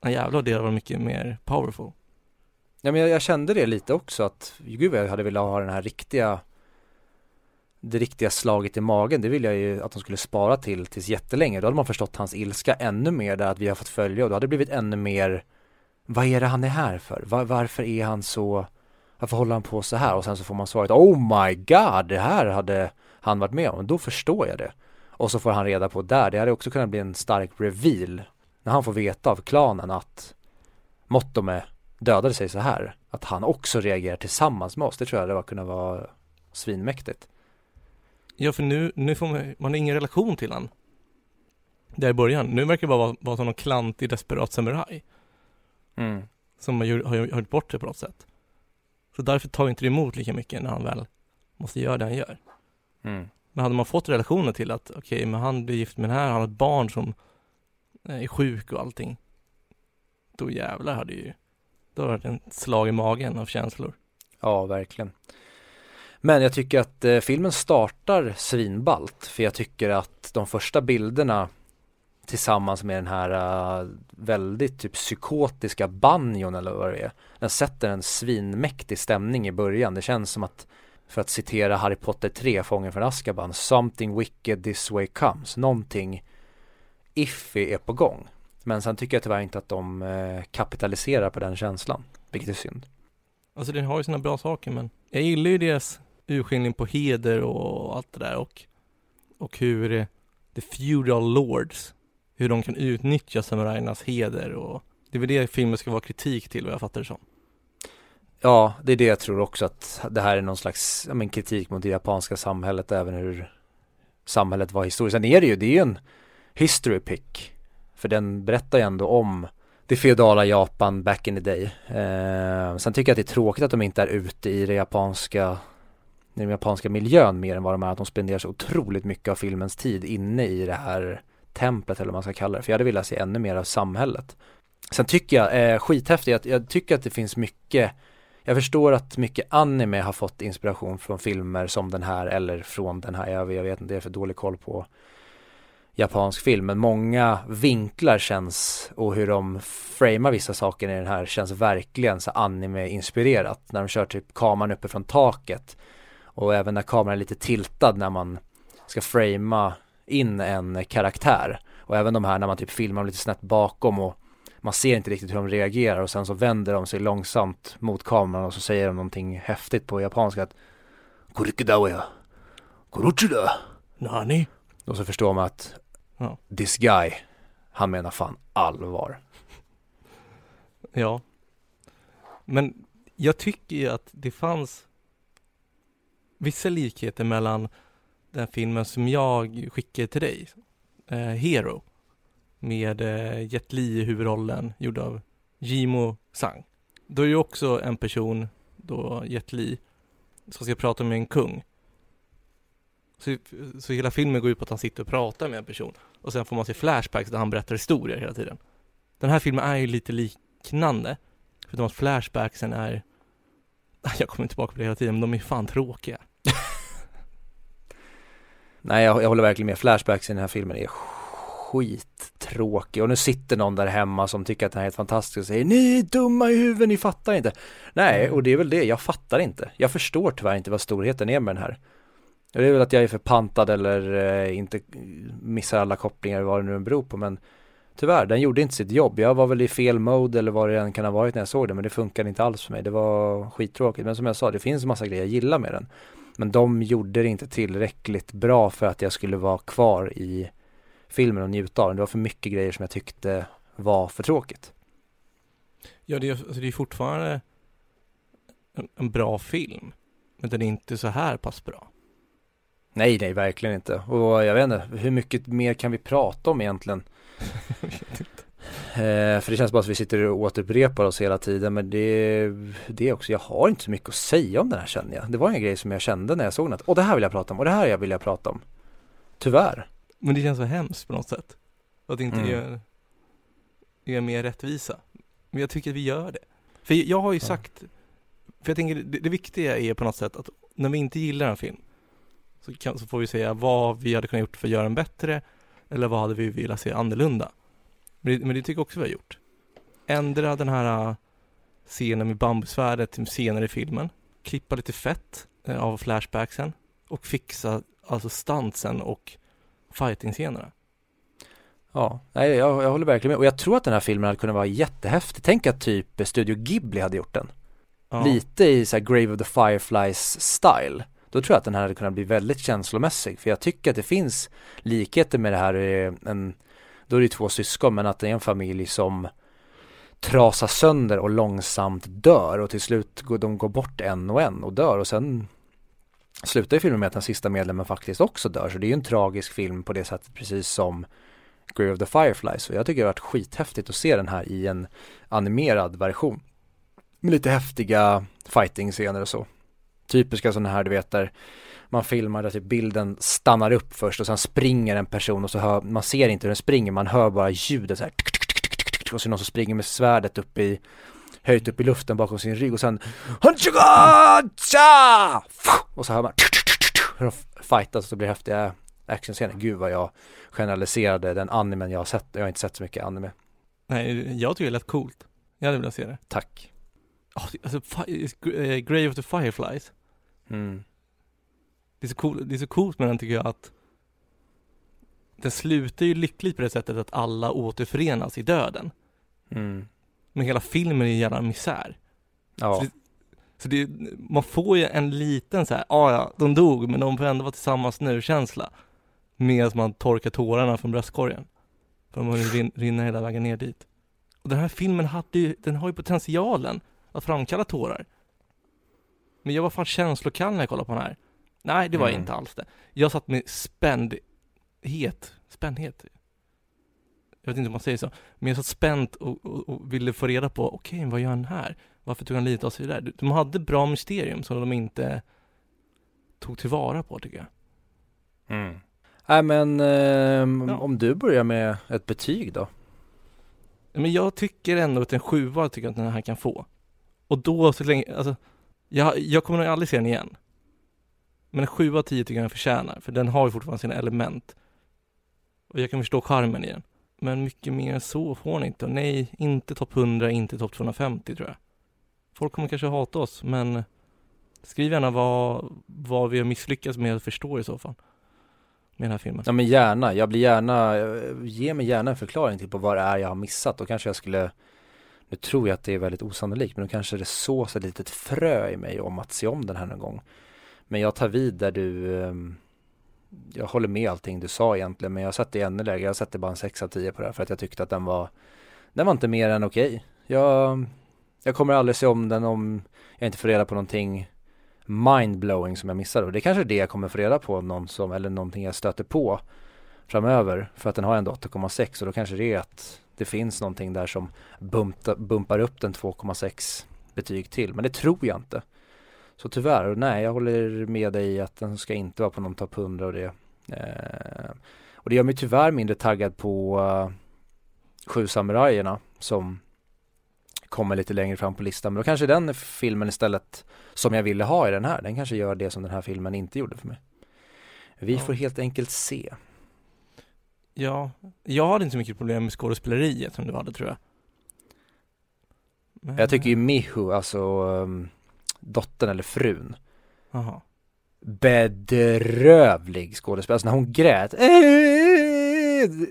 Ja jävlar, det var mycket mer powerful. Ja men jag, jag, kände det lite också att, gud jag hade velat ha den här riktiga det riktiga slaget i magen, det ville jag ju att de skulle spara till tills jättelänge. Då hade man förstått hans ilska ännu mer där att vi har fått följa och då hade det blivit ännu mer Vad är det han är här för? Var, varför är han så Varför håller han på så här? Och sen så får man svaret Oh my god, det här hade han varit med om. Då förstår jag det. Och så får han reda på där, det hade också kunnat bli en stark reveal när han får veta av klanen att Mottome dödade sig så här, att han också reagerar tillsammans med oss, det tror jag det var kunna vara svinmäktigt. Ja, för nu, nu får man, man har ingen relation till han. Där i början. Nu verkar det bara vara, vara som någon klantig, desperat samuraj. Mm. Som har, har, gjort bort det på något sätt. Så därför tar inte det emot lika mycket när han väl måste göra det han gör. Mm. Men hade man fått relationen till att, okej, okay, men han blir gift med den här, han har ett barn som är sjuk och allting. Då jävlar hade ju, då har det en slag i magen av känslor. Ja, verkligen. Men jag tycker att eh, filmen startar svinbalt för jag tycker att de första bilderna tillsammans med den här uh, väldigt typ psykotiska banjon eller vad det är. Den sätter en svinmäktig stämning i början. Det känns som att, för att citera Harry Potter 3, Fången från Azkaban, something wicked this way comes. Någonting iffy är på gång. Men sen tycker jag tyvärr inte att de uh, kapitaliserar på den känslan, vilket är synd. Alltså den har ju sina bra saker men jag gillar ju deras urskiljning på heder och allt det där och, och hur eh, the feudal lords, hur de kan utnyttja samurajernas heder och det är väl det filmen ska vara kritik till vad jag fattar det som. Ja, det är det jag tror också att det här är någon slags ja, men kritik mot det japanska samhället, även hur samhället var historiskt. Sen är det ju, det är ju en history pick. För den berättar ju ändå om det feodala Japan back in the day. Eh, sen tycker jag att det är tråkigt att de inte är ute i det japanska i den japanska miljön mer än vad de är, att de spenderar så otroligt mycket av filmens tid inne i det här templet eller vad man ska kalla det. För jag hade velat se ännu mer av samhället. Sen tycker jag, eh, skithäftigt, jag, jag tycker att det finns mycket jag förstår att mycket anime har fått inspiration från filmer som den här eller från den här, jag, jag vet inte, det är för dålig koll på japansk film, men många vinklar känns och hur de framar vissa saker i den här känns verkligen så anime-inspirerat. När de kör typ kameran uppe från taket och även när kameran är lite tiltad när man ska framea in en karaktär. Och även de här när man typ filmar lite snett bakom och man ser inte riktigt hur de reagerar och sen så vänder de sig långsamt mot kameran och så säger de någonting häftigt på japanska att Kurikidawaya, Kuruchida. Nani? Och så förstår man att Ja. this guy, han menar fan allvar. Ja. Men jag tycker ju att det fanns vissa likheter mellan den filmen som jag skickade till dig, eh, Hero, med eh, Jet Li i huvudrollen, gjord av Jimo Sang. Då är det ju också en person, då Jet Li, som ska prata med en kung. Så, så hela filmen går ut på att han sitter och pratar med en person och sen får man se flashbacks där han berättar historier hela tiden. Den här filmen är ju lite liknande, förutom att flashbacksen är jag kommer tillbaka på det hela tiden, men de är fan tråkiga. Nej, jag, jag håller verkligen med. Flashbacks i den här filmen är skittråkig och nu sitter någon där hemma som tycker att den här är helt fantastisk och säger ni är dumma i huvudet, ni fattar inte. Nej, Mm. och det är väl det, jag fattar inte. Jag förstår tyvärr inte vad storheten är med den här. Det är väl att jag är förpantad eller eh, inte missar alla kopplingar vad det nu än beror på men tyvärr, den gjorde inte sitt jobb. Jag var väl i fel mode eller vad det än kan ha varit när jag såg den men det funkade inte alls för mig. Det var skittråkigt. Men som jag sa, det finns massa grejer jag gillar med den. Men de gjorde det inte tillräckligt bra för att jag skulle vara kvar i filmen och njuta av den. Det var för mycket grejer som jag tyckte var för tråkigt. Ja, det är, alltså, det är fortfarande en, en bra film, men den är inte så här pass bra. Nej, nej, verkligen inte. Och jag vet inte, hur mycket mer kan vi prata om egentligen? Jag vet inte. Eh, för det känns bara att vi sitter och återupprepar oss hela tiden men det, det är också, jag har inte så mycket att säga om den här känner jag. Det var en grej som jag kände när jag såg den att, och det här vill jag prata om och det här vill jag prata om. Tyvärr. Men det känns så hemskt på något sätt. Att det inte Mm. är, är mer rättvisa. Men jag tycker att vi gör det. För jag har ju sagt, för jag tänker det, det viktiga är på något sätt att när vi inte gillar en film så, kan, så får vi säga vad vi hade kunnat gjort för att göra den bättre eller vad hade vi velat se annorlunda. Men det, men det tycker jag också vi har gjort. Ändra den här äh, scenen med bambusvärdet till senare i filmen. Klippa lite fett eh, av flashbacksen och fixa alltså stuntsen och fighting-scenerna. Ja, nej, jag, jag håller verkligen med. Och jag tror att den här filmen hade kunnat vara jättehäftig. Tänk att typ Studio Ghibli hade gjort den. Ja. Lite i så här Grave of the Fireflies style. Då tror jag att den här hade kunnat bli väldigt känslomässig. För jag tycker att det finns likheter med det här, eh, en, då är det två syskon men att det är en familj som trasar sönder och långsamt dör och till slut går de går bort en och en och dör och sen slutar ju filmen med att den sista medlemmen faktiskt också dör. Så det är ju en tragisk film på det sättet precis som Grave of the Fireflies. Och jag tycker det har varit skithäftigt att se den här i en animerad version. Med lite häftiga fighting-scener och så. Typiska sådana här du vet där man filmar där typ bilden stannar upp först och sen springer en person och så hör, man ser inte hur den springer, man hör bara ljudet så här och så någon som springer med svärdet upp i höjt upp i luften bakom sin rygg och sen och så hör man hur de fightas och så blir det häftiga actionscener. Gud vad jag generaliserade den animen jag har sett. Jag har inte sett så mycket anime. Nej, jag tycker det lät coolt. Jag hade velat se det. Tack. Oh, alltså, eh, Grave of the Fireflies. Mm. Det är, så cool, det är så coolt med den tycker jag att den slutar ju lyckligt på det sättet att alla återförenas i döden. Mm. Men hela filmen är en jävla misär. Ja. Så Så det, man får ju en liten så här, ah, ja, de dog men de får ändå vara tillsammans nu känsla. Medan man torkar tårarna från bröstkorgen. För de har ju rin, rinner hela vägen ner dit. Och den här filmen hade ju, den har ju potentialen att framkalla tårar. Men jag var fan känslokall när jag kollade på den här. Nej, det var Mm. inte alls det. Jag satt med spändhet, spändhet. Jag vet inte om man säger så. Men jag satt spänt och, och, och ville få reda på, okej, vad gör han här? Varför tog han livet av sig där? De hade bra mysterium som de inte tog tillvara på tycker jag. Mm. Nej men ehm, Ja. om du börjar med ett betyg då? Men jag tycker ändå att en sjua tycker jag att den här kan få. Och då så länge, alltså, jag, jag kommer nog aldrig se den igen. Men en sjua av tio tycker jag den förtjänar, för den har ju fortfarande sina element. Och jag kan förstå charmen i den. Men mycket mer än så får den inte. Och nej, inte topp 100, inte topp 250 tror jag. Folk kommer kanske hata oss, men skriv gärna vad, vad vi har misslyckats med att förstå i så fall. med den här filmen. Ja men gärna, jag blir gärna, ge mig gärna en förklaring till på vad det är jag har missat. Då kanske jag skulle, nu tror jag att det är väldigt osannolikt, men då kanske det sås ett litet frö i mig om att se om den här någon gång. Men jag tar vid där du, ehm, jag håller med allting du sa egentligen, men jag sätter ännu lägre, jag sätter bara en 6 av 10 på det här för att jag tyckte att den var, den var inte mer än okej. Okay. Jag, jag kommer aldrig se om den om jag inte får reda på någonting mindblowing som jag missade och det är kanske är det jag kommer få reda på någon som, eller någonting jag stöter på framöver för att den har ändå 8,6 och då kanske det är att det finns någonting där som bumpta, bumpar upp den 2,6 betyg till men det tror jag inte. Så tyvärr, nej jag håller med dig i att den ska inte vara på någon topp 100 och det eh, och det gör mig tyvärr mindre taggad på uh, Sju samurajerna som kommer lite längre fram på listan. Men då kanske den filmen istället som jag ville ha i den här, den kanske gör det som den här filmen inte gjorde för mig. Vi ja. får helt enkelt se. Ja, jag hade inte så mycket problem med skådespeleriet som du hade tror jag. Men... Jag tycker ju Mihu, alltså um, dottern eller frun. Aha. Bedrövlig skådespelare, alltså när hon grät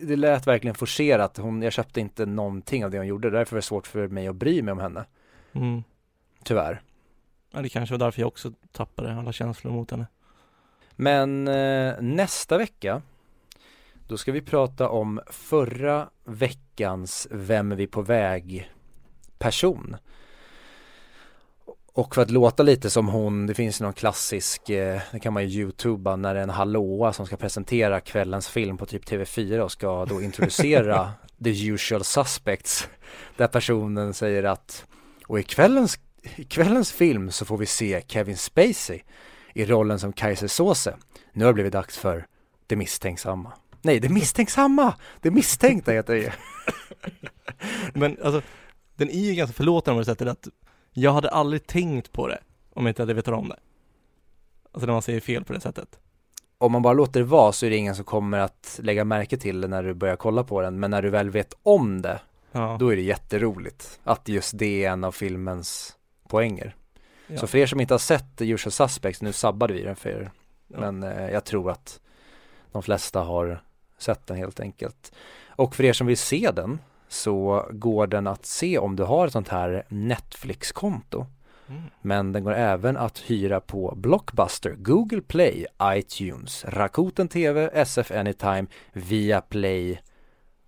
det lät verkligen forcerat. Hon, jag köpte inte någonting av det hon gjorde. Därför var det svårt för mig att bry mig om henne. Mm. Tyvärr. Ja, det kanske var därför jag också tappade alla känslor mot henne. Men eh, nästa vecka då ska vi prata om förra veckans Vem är vi på väg person. Och för att låta lite som hon, det finns någon klassisk, eh, det kan man ju youtuba när det är en hallåa som ska presentera kvällens film på typ TV4 och ska då introducera the usual suspects. Där personen säger att, och i kvällens, i kvällens film så får vi se Kevin Spacey i rollen som Kaiser Soze. Nu har det blivit dags för Det misstänksamma. Nej, Det misstänksamma! Det misstänkta heter det Men alltså, den är ju ganska förlåtande på det sättet att jag hade aldrig tänkt på det om jag inte hade vetat om det. Alltså när man säger fel på det sättet. Om man bara låter det vara så är det ingen som kommer att lägga märke till det när du börjar kolla på den. Men när du väl vet om det, ja. då är det jätteroligt att just det är en av filmens poänger. Ja. Så för er som inte har sett The Usual Suspects, nu sabbade vi den för er. Ja. Men eh, jag tror att de flesta har sett den helt enkelt. Och för er som vill se den så går den att se om du har ett sånt här Netflix-konto. Mm. Men den går även att hyra på Blockbuster, Google Play, iTunes, Rakuten TV, SF Anytime, Viaplay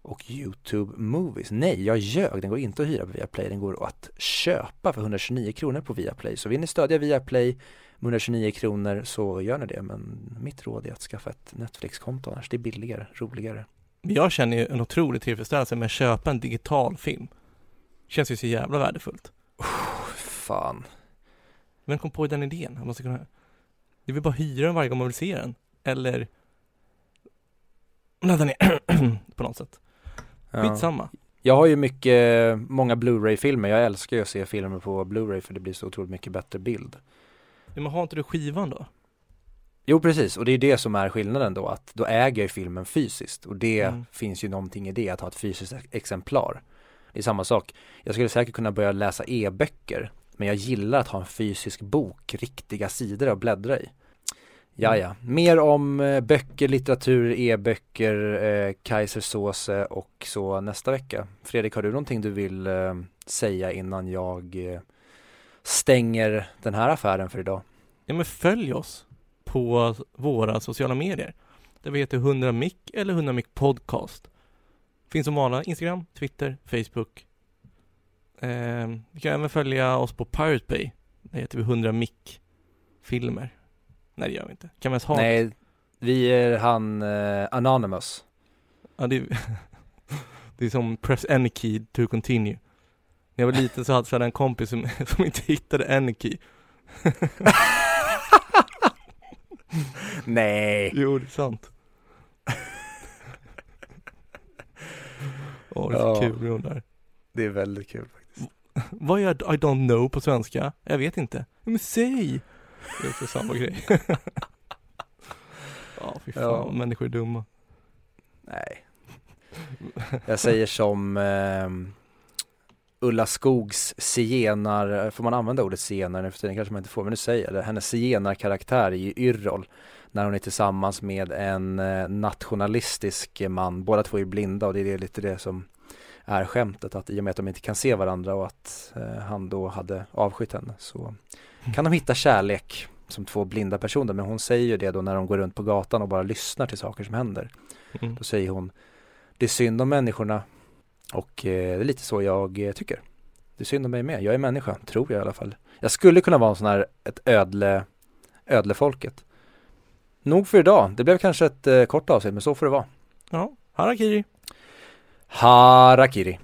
och Youtube Movies. Nej, jag ljög. Den går inte att hyra på Viaplay. Den går att köpa för 129 kronor på Viaplay. Så vill ni stödja Viaplay med 129 kronor så gör ni det. Men mitt råd är att skaffa ett Netflix-konto annars. Det är billigare, roligare. Jag känner ju en otrolig tillfredsställelse med att köpa en digital film. Känns ju så jävla värdefullt. Oh, fan. Vem kom på den idén? Man måste kunna... Det vill bara hyra den varje gång man vill se den. Eller ladda ner på något sätt. Ja. Skitsamma. Jag har ju mycket, många Blu-ray-filmer. Jag älskar ju att se filmer på Blu-ray för det blir så otroligt mycket bättre bild. Men har inte du skivan då? Jo precis, och det är det som är skillnaden då, att då äger jag filmen fysiskt och det mm. finns ju någonting i det, att ha ett fysiskt exemplar. Det är samma sak, jag skulle säkert kunna börja läsa e-böcker, men jag gillar att ha en fysisk bok, riktiga sidor att bläddra i. Ja, ja. Mer om eh, böcker, litteratur, e-böcker, eh, Kaisersåse och så nästa vecka. Fredrik, har du någonting du vill eh, säga innan jag eh, stänger den här affären för idag? Ja, men följ oss på våra sociala medier. Där vi heter 100 mic eller 100 mic podcast. Finns som vanligt Instagram, Twitter, Facebook. Eh, du kan även följa oss på Pirate Bay. Där heter vi 100 mic filmer. Nej det gör vi inte. Kan vi ens ha Nej, vi är han eh, Anonymous. Ja det är, det är som press any key to continue. När jag var liten så hade jag en kompis som, som inte hittade any key. Nej. Jo, det är sant. Åh, oh, det är så ja. kul med där. Det är väldigt kul faktiskt. Vad är I don't know på svenska? Jag vet inte. Men säg! Det är också samma grej. ja, fy fan, ja. människor är dumma. Nej. Jag säger som eh, Ulla Skogs zigenar, får man använda ordet zigenar nu för tiden? Kanske man inte får, men nu säger jag det, hennes zigenarkaraktär i Yrrol när hon är tillsammans med en eh, nationalistisk man, båda två är blinda och det är lite det som är skämtet att i och med att de inte kan se varandra och att eh, han då hade avskytt henne så kan de hitta kärlek som två blinda personer. Men hon säger ju det då när de går runt på gatan och bara lyssnar till saker som händer. Mm. Då säger hon Det är synd om människorna och eh, det är lite så jag eh, tycker. Det är synd om mig med, jag är människa, tror jag i alla fall. Jag skulle kunna vara en sån här, ett ödle, ödlefolket. Nog för idag, det blev kanske ett eh, kort avsnitt men så får det vara. Ja, harakiri. Harakiri.